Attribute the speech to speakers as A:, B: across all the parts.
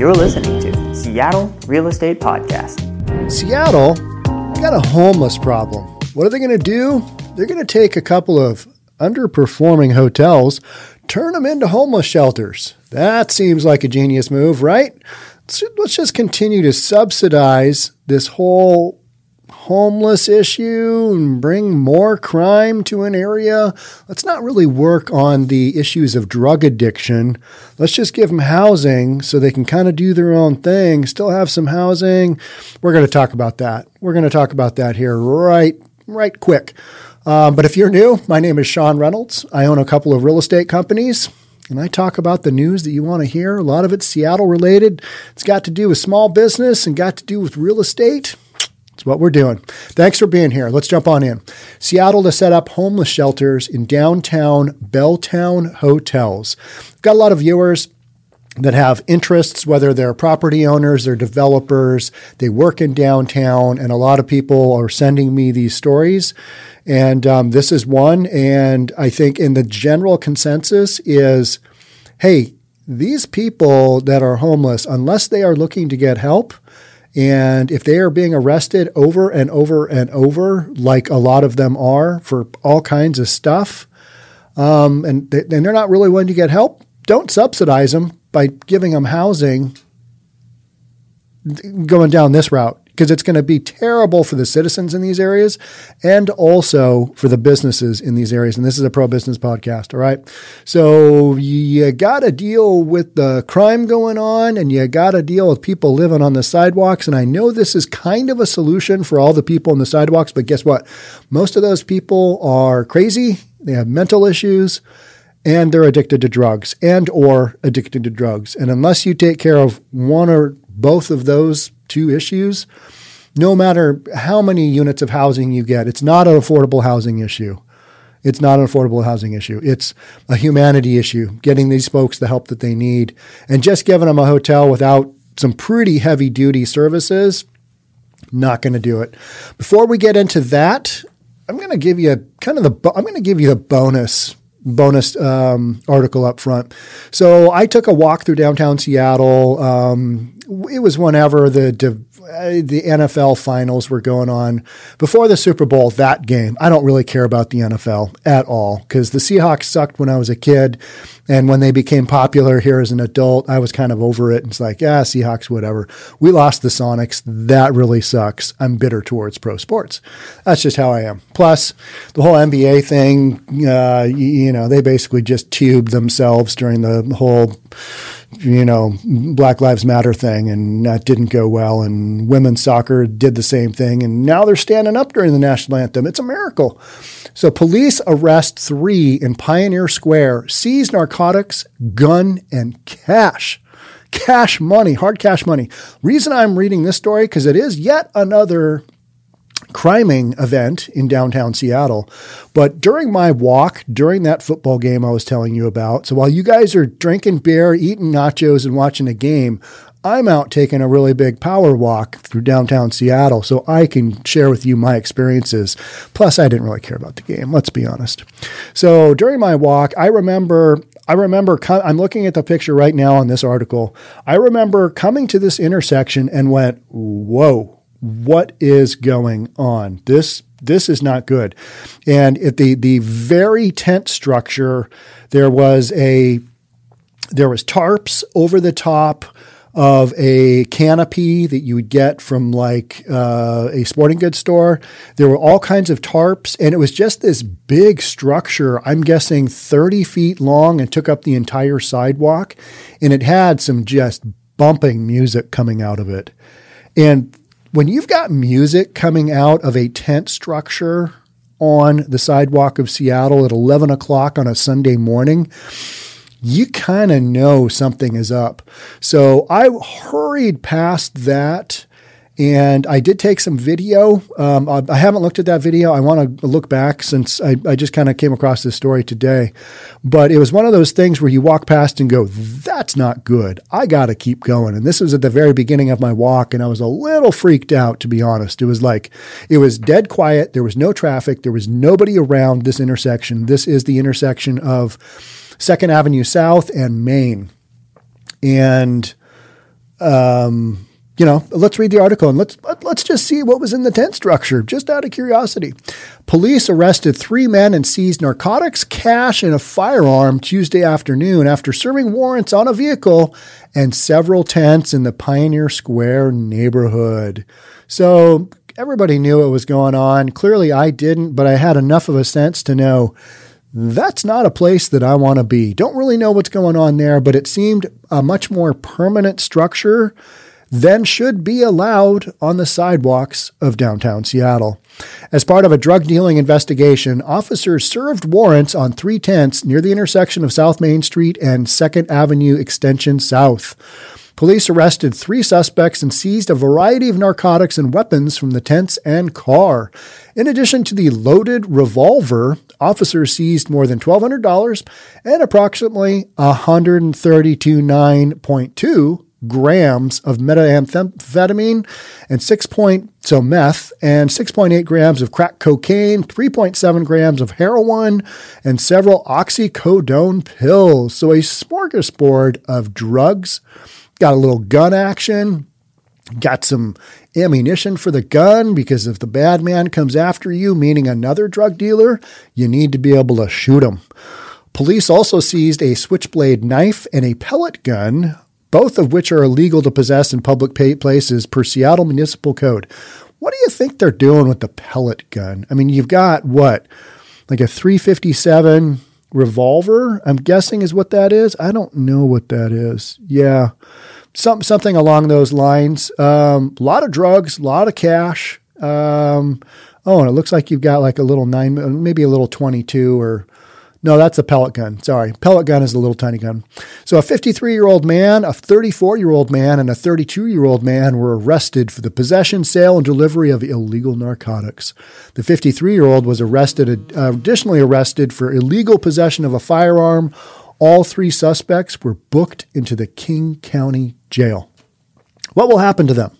A: You're listening to Seattle Real Estate Podcast.
B: Seattle got a homeless problem. What are they going to do? They're going to take a couple of underperforming hotels, turn them into homeless shelters. That seems like a genius move, right? Let's just continue to subsidize this whole homeless issue and bring more crime to an area. Let's not really work on the issues of drug addiction. Let's just give them housing so they can kind of do their own thing, still have some housing. We're going to talk about that. We're going to talk about that here right right quick. Um, but if you're new, my name is Sean Reynolds. I own a couple of real estate companies and I talk about the news that you want to hear. A lot of it's Seattle related. It's got to do with small business and got to do with real estate. It's what we're doing. Thanks for being here. Let's jump on in. Seattle to set up homeless shelters in downtown Belltown hotels. Got a lot of viewers that have interests, whether they're property owners, they're developers, they work in downtown, and a lot of people are sending me these stories. And um, this is one. And I think in the general consensus is hey, these people that are homeless, unless they are looking to get help, and if they are being arrested over and over and over, like a lot of them are for all kinds of stuff, um, and, they, and they're not really willing to get help, don't subsidize them by giving them housing going down this route because it's going to be terrible for the citizens in these areas and also for the businesses in these areas. And this is a pro business podcast. All right. So you got to deal with the crime going on and you got to deal with people living on the sidewalks. And I know this is kind of a solution for all the people on the sidewalks, but guess what? Most of those people are crazy. They have mental issues and they're addicted to drugs and or addicted to drugs. And unless you take care of one or both of those two issues, no matter how many units of housing you get, it's not an affordable housing issue. It's not an affordable housing issue. It's a humanity issue, getting these folks the help that they need. And just giving them a hotel without some pretty heavy duty services, not going to do it. Before we get into that, I'm going to give you kind of the I'm going to give you the bonus bonus um, article up front. So I took a walk through downtown Seattle. Um, it was whenever the uh, the NFL finals were going on before the Super Bowl. That game, I don't really care about the NFL at all because the Seahawks sucked when I was a kid, and when they became popular here as an adult, I was kind of over it. It's like, yeah, Seahawks, whatever. We lost the Sonics. That really sucks. I'm bitter towards pro sports. That's just how I am. Plus, the whole NBA thing, uh, you, you know, they basically just tubed themselves during the whole you know, Black Lives Matter thing, and that didn't go well. And women's soccer did the same thing, and now they're standing up during the national anthem. It's a miracle. So, police arrest three in Pioneer Square, seize narcotics, gun, and cash. Cash money, hard cash money. Reason I'm reading this story because it is yet another criming event in downtown Seattle. But during my walk, during that football game I was telling you about, so while you guys are drinking beer, eating nachos, and watching a game, I'm out taking a really big power walk through downtown Seattle so I can share with you my experiences. Plus, I didn't really care about the game, let's be honest. So during my walk, I remember I remember I'm looking at the picture right now on this article. I remember coming to this intersection and went, "Whoa, what is going on? This this is not good. And at the the very tent structure, there was a there was tarps over the top of a canopy that you would get from like uh, a sporting goods store. There were all kinds of tarps, and it was just this big structure. I'm guessing 30 feet long and took up the entire sidewalk, and it had some just bumping music coming out of it. And when you've got music coming out of a tent structure on the sidewalk of Seattle at 11 o'clock on a Sunday morning, you kind of know something is up. So I hurried past that and I did take some video. Um, I, I, haven't looked at that video. I want to look back since I, I just kind of came across this story today. But it was one of those things where you walk past and go, that's not good. I got to keep going. And this was at the very beginning of my walk. And I was a little freaked out, to be honest. It was like, it was dead quiet. There was no traffic. There was nobody around this intersection. This is the intersection of Second Avenue South and Main. And um, you know, let's read the article and let's let's just see what was in the tent structure, just out of curiosity. Police arrested three men and seized narcotics, cash, and a firearm Tuesday afternoon after serving warrants on a vehicle and several tents in the Pioneer Square neighborhood. So everybody knew what was going on. Clearly, I didn't, but I had enough of a sense to know that's not a place that I want to be. Don't really know what's going on there, but it seemed a much more permanent structure then should be allowed on the sidewalks of downtown Seattle. As part of a drug dealing investigation, officers served warrants on three tents near the intersection of South Main Street and 2nd Avenue Extension South. Police arrested three suspects and seized a variety of narcotics and weapons from the tents and car. In addition to the loaded revolver, officers seized more than $1,200 and approximately 132.9.2 grams of methamphetamine and 6 point, so meth and 6.8 grams of crack cocaine, 3.7 grams of heroin, and several oxycodone pills. So a smorgasbord of drugs. Got a little gun action. Got some ammunition for the gun because if the bad man comes after you, meaning another drug dealer, you need to be able to shoot him. Police also seized a switchblade knife and a pellet gun, both of which are illegal to possess in public places per Seattle Municipal Code. What do you think they're doing with the pellet gun? I mean, you've got what, like a 357 revolver? I'm guessing is what that is. I don't know what that is. Yeah, some something along those lines. Um, a lot of drugs, a lot of cash. Um, oh, and it looks like you've got like a little nine, maybe a little 22 or no, that's a pellet gun. Sorry. Pellet gun is a little tiny gun. So a 53 year old man, a 34 year old man, and a 32 year old man were arrested for the possession, sale, and delivery of illegal narcotics. The 53 year old was arrested, uh, additionally arrested for illegal possession of a firearm. All three suspects were booked into the King County Jail. What will happen to them?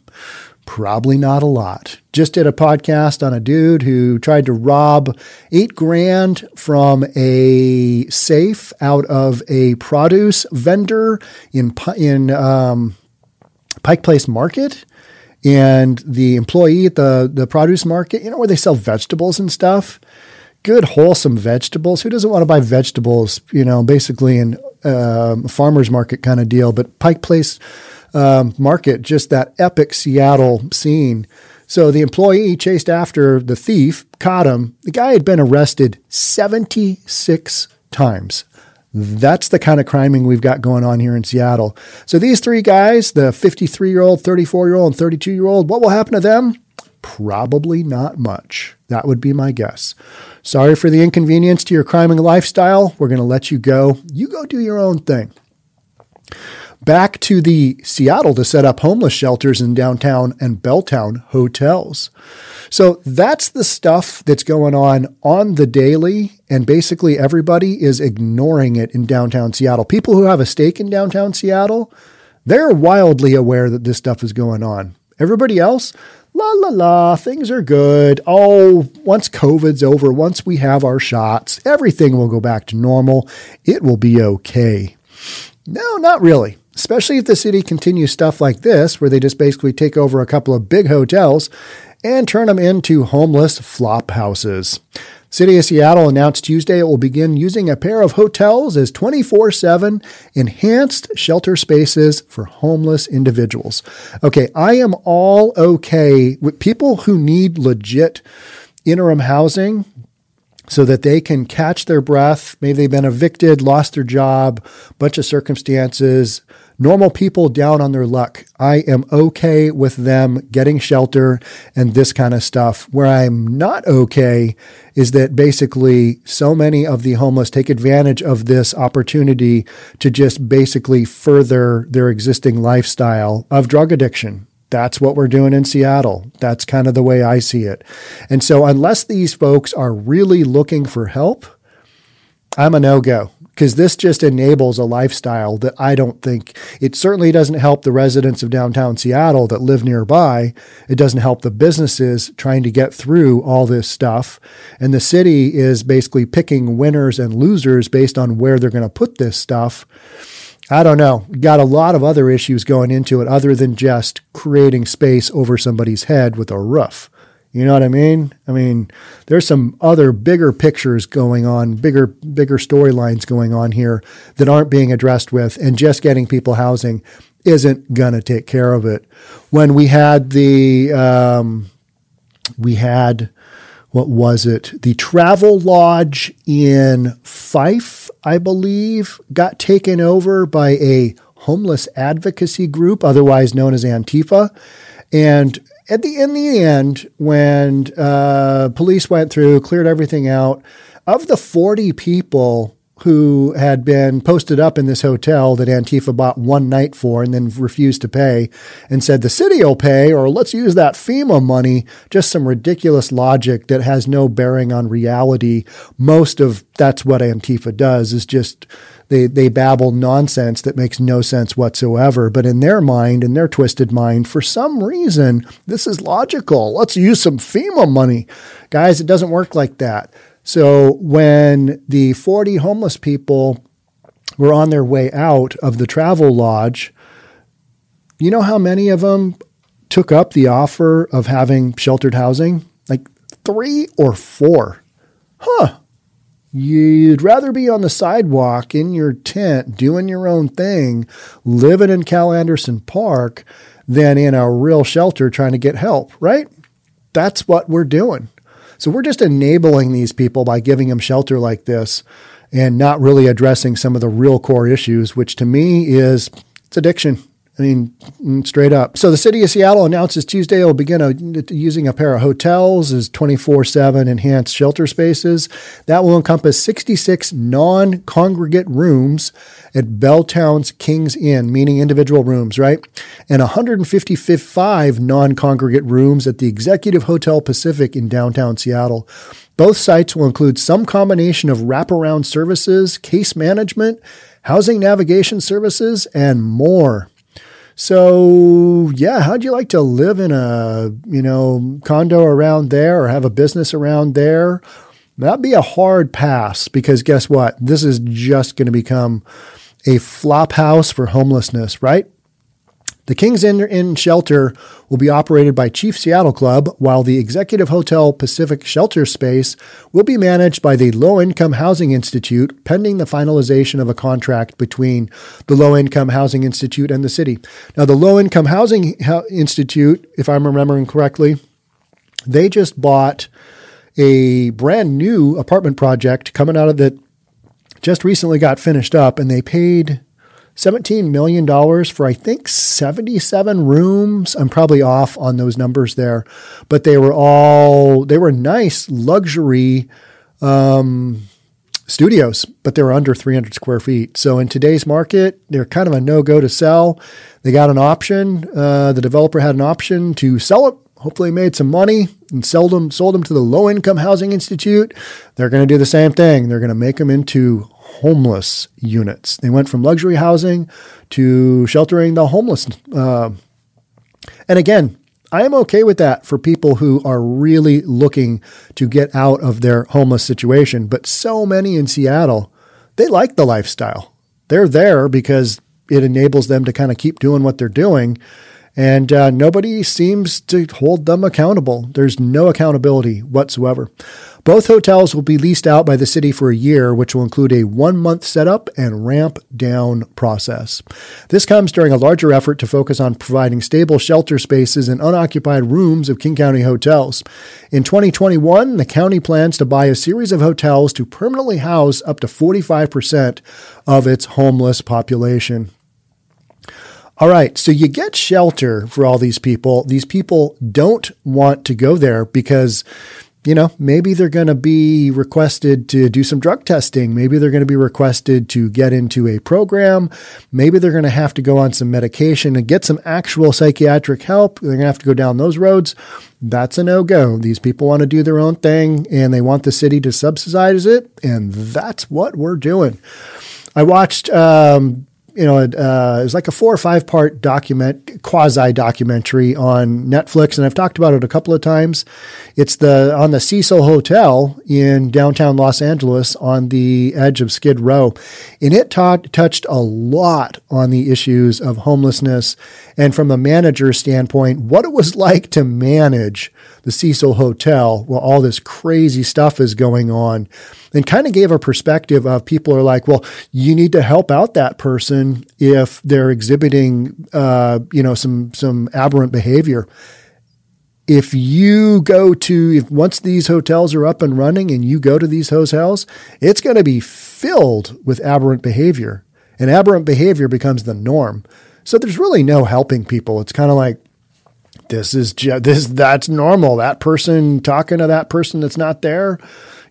B: Probably not a lot. Just did a podcast on a dude who tried to rob eight grand from a safe out of a produce vendor in in um, Pike Place Market. And the employee at the, the produce market, you know, where they sell vegetables and stuff, good wholesome vegetables. Who doesn't want to buy vegetables? You know, basically in uh, a farmer's market kind of deal. But Pike Place um, market, just that epic Seattle scene. So the employee chased after the thief, caught him. The guy had been arrested 76 times. That's the kind of criming we've got going on here in Seattle. So these three guys, the 53 year old, 34 year old, and 32 year old, what will happen to them? Probably not much. That would be my guess. Sorry for the inconvenience to your criming lifestyle. We're going to let you go. You go do your own thing back to the Seattle to set up homeless shelters in downtown and Belltown hotels. So that's the stuff that's going on on the daily. And basically everybody is ignoring it in downtown Seattle. People who have a stake in downtown Seattle, they're wildly aware that this stuff is going on. Everybody else, la la la, things are good. Oh, once COVID's over, once we have our shots, everything will go back to normal. It will be okay. No, not really especially if the city continues stuff like this, where they just basically take over a couple of big hotels and turn them into homeless flop houses. City of Seattle announced Tuesday it will begin using a pair of hotels as 24 7 enhanced shelter spaces for homeless individuals. Okay, I am all okay with people who need legit interim housing so that they can catch their breath. Maybe they've been evicted, lost their job, bunch of circumstances, normal people down on their luck. I am okay with them getting shelter and this kind of stuff. Where I'm not okay is that basically so many of the homeless take advantage of this opportunity to just basically further their existing lifestyle of drug addiction. That's what we're doing in Seattle. That's kind of the way I see it. And so, unless these folks are really looking for help, I'm a no go because this just enables a lifestyle that I don't think it certainly doesn't help the residents of downtown Seattle that live nearby. It doesn't help the businesses trying to get through all this stuff. And the city is basically picking winners and losers based on where they're going to put this stuff. I don't know. Got a lot of other issues going into it other than just creating space over somebody's head with a roof. You know what I mean? I mean, there's some other bigger pictures going on, bigger bigger storylines going on here that aren't being addressed with, and just getting people housing isn't gonna take care of it. When we had the um, we had what was it? The Travel Lodge in Fife, I believe, got taken over by a homeless advocacy group, otherwise known as Antifa. And at the in the end, when uh, police went through, cleared everything out, of the 40 people who had been posted up in this hotel that Antifa bought one night for and then refused to pay and said the city will pay or let's use that FEMA money. Just some ridiculous logic that has no bearing on reality. Most of that's what Antifa does is just they, they babble nonsense that makes no sense whatsoever. But in their mind, in their twisted mind, for some reason, this is logical. Let's use some FEMA money. Guys, it doesn't work like that. So when the 40 homeless people were on their way out of the travel lodge, you know how many of them took up the offer of having sheltered housing? Like three or four. Huh. You'd rather be on the sidewalk in your tent doing your own thing, living in Cal Anderson Park, than in a real shelter trying to get help, right? That's what we're doing. So we're just enabling these people by giving them shelter like this and not really addressing some of the real core issues, which to me is it's addiction. I mean, mm, straight up. So the city of Seattle announces Tuesday will begin a, using a pair of hotels as 24 7 enhanced shelter spaces. That will encompass 66 non congregate rooms at Belltown's King's Inn, meaning individual rooms, right? And 155 non congregate rooms at the Executive Hotel Pacific in downtown Seattle. Both sites will include some combination of wraparound services, case management, housing navigation services, and more. So, yeah, how'd you like to live in a, you know, condo around there or have a business around there? That'd be a hard pass because guess what? This is just going to become a flop house for homelessness, right? The King's Inn, Inn Shelter will be operated by Chief Seattle Club, while the Executive Hotel Pacific Shelter Space will be managed by the Low Income Housing Institute, pending the finalization of a contract between the Low Income Housing Institute and the city. Now, the Low Income Housing Institute, if I'm remembering correctly, they just bought a brand new apartment project coming out of that just recently got finished up, and they paid $17 million for, I think, 77 rooms. I'm probably off on those numbers there, but they were all, they were nice luxury um, studios, but they were under 300 square feet. So in today's market, they're kind of a no go to sell. They got an option. Uh, the developer had an option to sell it. Hopefully, made some money and sold them sold them to the Low Income Housing Institute. They're going to do the same thing. They're going to make them into homeless units. They went from luxury housing to sheltering the homeless. Uh, and again, I am okay with that for people who are really looking to get out of their homeless situation. But so many in Seattle, they like the lifestyle. They're there because it enables them to kind of keep doing what they're doing. And uh, nobody seems to hold them accountable. There's no accountability whatsoever. Both hotels will be leased out by the city for a year, which will include a one month setup and ramp down process. This comes during a larger effort to focus on providing stable shelter spaces in unoccupied rooms of King County hotels. In 2021, the county plans to buy a series of hotels to permanently house up to 45% of its homeless population. All right, so you get shelter for all these people. These people don't want to go there because you know, maybe they're going to be requested to do some drug testing. Maybe they're going to be requested to get into a program. Maybe they're going to have to go on some medication and get some actual psychiatric help. They're going to have to go down those roads. That's a no go. These people want to do their own thing and they want the city to subsidize it. And that's what we're doing. I watched um, you know, uh, it was like a four or five part document, quasi documentary on Netflix, and I've talked about it a couple of times. It's the on the Cecil Hotel in downtown Los Angeles on the edge of Skid Row, and it touched a lot on the issues of homelessness and from a manager's standpoint, what it was like to manage the Cecil Hotel while all this crazy stuff is going on and kind of gave a perspective of people are like, well, you need to help out that person if they're exhibiting, uh, you know, some, some aberrant behavior. If you go to, if once these hotels are up and running and you go to these hotels, it's going to be filled with aberrant behavior and aberrant behavior becomes the norm. So there's really no helping people. It's kind of like, this is just, this that's normal. That person talking to that person that's not there,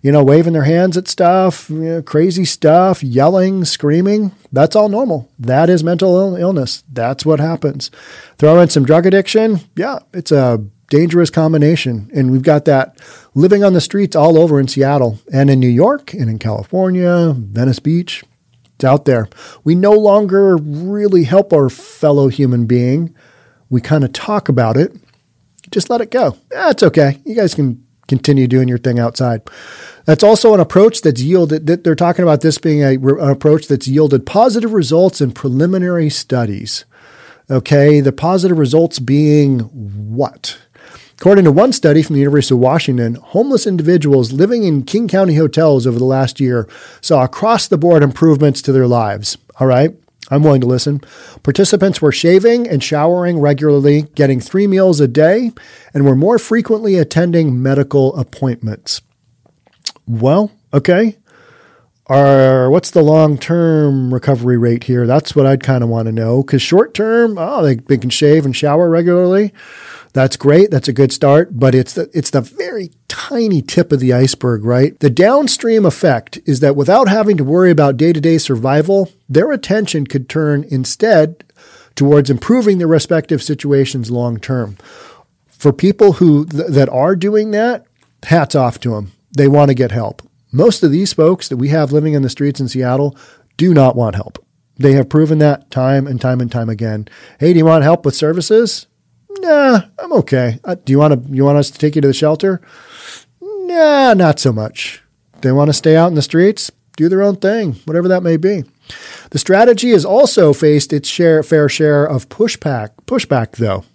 B: you know, waving their hands at stuff, you know, crazy stuff, yelling, screaming. That's all normal. That is mental Ill- illness. That's what happens. Throw in some drug addiction. Yeah, it's a dangerous combination. And we've got that living on the streets all over in Seattle and in New York and in California, Venice Beach. It's out there. We no longer really help our fellow human being we kind of talk about it, just let it go. It's okay. You guys can continue doing your thing outside. That's also an approach that's yielded, that they're talking about this being a, an approach that's yielded positive results in preliminary studies. Okay, the positive results being what? According to one study from the University of Washington, homeless individuals living in King County hotels over the last year saw across the board improvements to their lives. All right. I'm willing to listen. Participants were shaving and showering regularly, getting three meals a day, and were more frequently attending medical appointments. Well, okay. Our, what's the long term recovery rate here? That's what I'd kind of want to know. Because short term, oh, they, they can shave and shower regularly. That's great. That's a good start, but it's the, it's the very tiny tip of the iceberg, right? The downstream effect is that without having to worry about day to day survival, their attention could turn instead towards improving their respective situations long term. For people who th- that are doing that, hats off to them. They want to get help. Most of these folks that we have living in the streets in Seattle do not want help. They have proven that time and time and time again. Hey, do you want help with services? Nah, I'm okay. Uh, do you want to? You want us to take you to the shelter? Nah, not so much. They want to stay out in the streets, do their own thing, whatever that may be. The strategy has also faced its share, fair share of pushback, pushback though,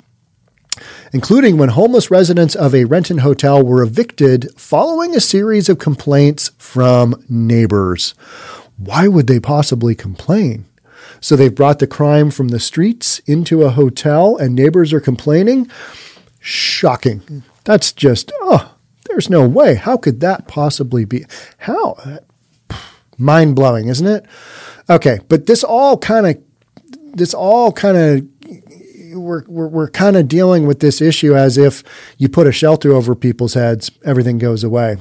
B: including when homeless residents of a Renton hotel were evicted following a series of complaints from neighbors. Why would they possibly complain? So they've brought the crime from the streets into a hotel and neighbors are complaining. Shocking. That's just, oh, there's no way. How could that possibly be? How? Mind blowing, isn't it? Okay, but this all kind of, this all kind of, we're, we're, we're kind of dealing with this issue as if you put a shelter over people's heads, everything goes away.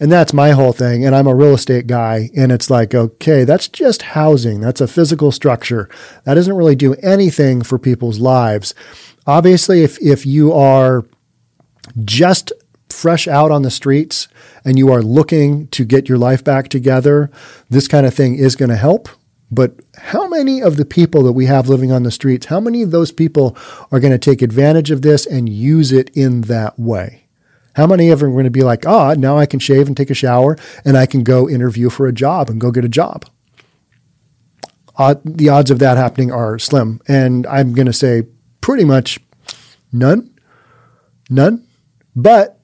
B: And that's my whole thing. And I'm a real estate guy. And it's like, okay, that's just housing. That's a physical structure. That doesn't really do anything for people's lives. Obviously, if, if you are just fresh out on the streets and you are looking to get your life back together, this kind of thing is going to help. But how many of the people that we have living on the streets, how many of those people are going to take advantage of this and use it in that way? How many of them are going to be like, ah, oh, now I can shave and take a shower and I can go interview for a job and go get a job? Uh, the odds of that happening are slim. And I'm going to say pretty much none. None. But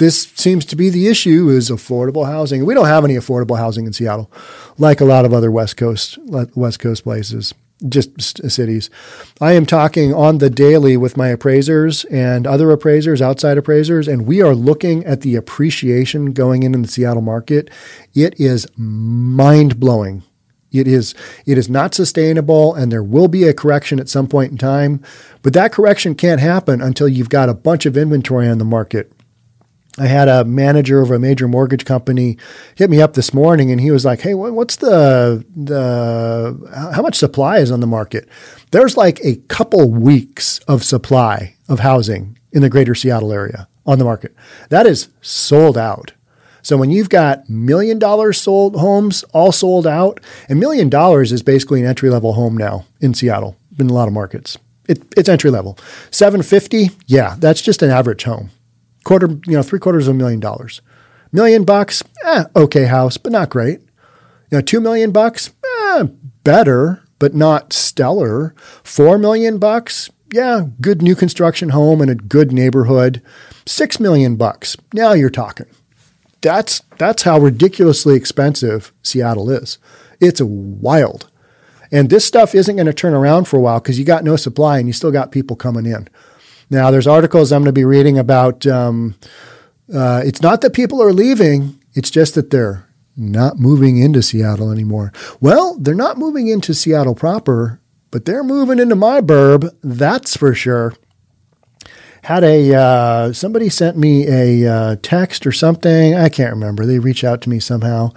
B: this seems to be the issue is affordable housing. We don't have any affordable housing in Seattle, like a lot of other West Coast West Coast places just uh, cities. I am talking on the daily with my appraisers and other appraisers, outside appraisers, and we are looking at the appreciation going in in the Seattle market. It is mind blowing. It is it is not sustainable, and there will be a correction at some point in time. But that correction can't happen until you've got a bunch of inventory on the market. I had a manager of a major mortgage company hit me up this morning, and he was like, "Hey, what's the the how much supply is on the market?" There's like a couple weeks of supply of housing in the greater Seattle area on the market. That is sold out. So when you've got million dollar sold homes all sold out, and million dollars is basically an entry level home now in Seattle in a lot of markets. It, it's entry level. 750, yeah, that's just an average home. Quarter, you know, three quarters of a million dollars. Million bucks, eh, okay house, but not great. You know, two million bucks, eh, better, but not stellar. Four million bucks, yeah, good new construction home in a good neighborhood. Six million bucks, now you're talking. That's that's how ridiculously expensive Seattle is. It's wild. And this stuff isn't going to turn around for a while because you got no supply and you still got people coming in. Now, there's articles I'm going to be reading about. Um, uh, it's not that people are leaving; it's just that they're not moving into Seattle anymore. Well, they're not moving into Seattle proper, but they're moving into my burb. That's for sure. Had a uh, somebody sent me a uh, text or something. I can't remember. They reached out to me somehow,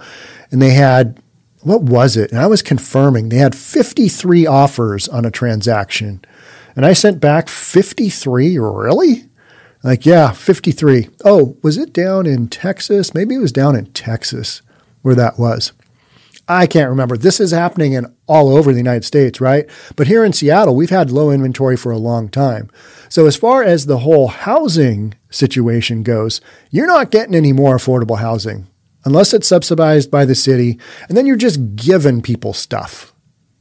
B: and they had what was it? And I was confirming they had 53 offers on a transaction. And I sent back 53. Really? Like, yeah, 53. Oh, was it down in Texas? Maybe it was down in Texas where that was. I can't remember. This is happening in all over the United States, right? But here in Seattle, we've had low inventory for a long time. So as far as the whole housing situation goes, you're not getting any more affordable housing unless it's subsidized by the city. And then you're just giving people stuff.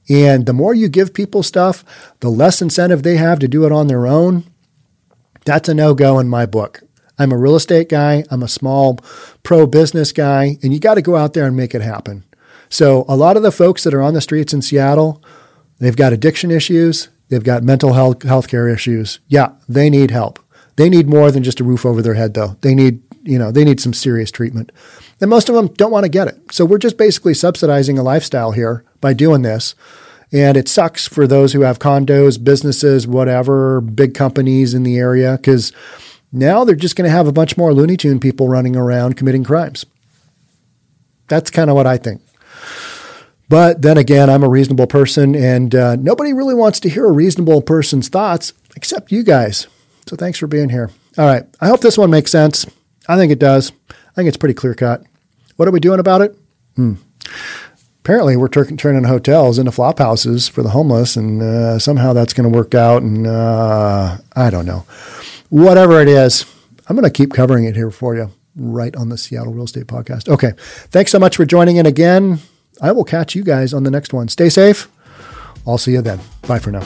B: And the more you give people stuff, the less incentive they have to do it on their own. That's a no go in my book. I'm a real estate guy, I'm a small pro business guy, and you got to go out there and make it happen. So, a lot of the folks that are on the streets in Seattle, they've got addiction issues, they've got mental health healthcare issues. Yeah, they need help. They need more than just a roof over their head, though. They need, you know, they need some serious treatment. And most of them don't want to get it. So we're just basically subsidizing a lifestyle here by doing this. And it sucks for those who have condos, businesses, whatever, big companies in the area, because now they're just going to have a bunch more Looney Tune people running around committing crimes. That's kind of what I think. But then again, I'm a reasonable person, and uh, nobody really wants to hear a reasonable person's thoughts except you guys. So thanks for being here. All right. I hope this one makes sense. I think it does. I think it's pretty clear cut. What are we doing about it? Hmm. Apparently, we're tur- turning hotels into flop houses for the homeless, and uh, somehow that's going to work out. And uh, I don't know. Whatever it is, I'm going to keep covering it here for you right on the Seattle Real Estate Podcast. Okay. Thanks so much for joining in again. I will catch you guys on the next one. Stay safe. I'll see you then. Bye for now.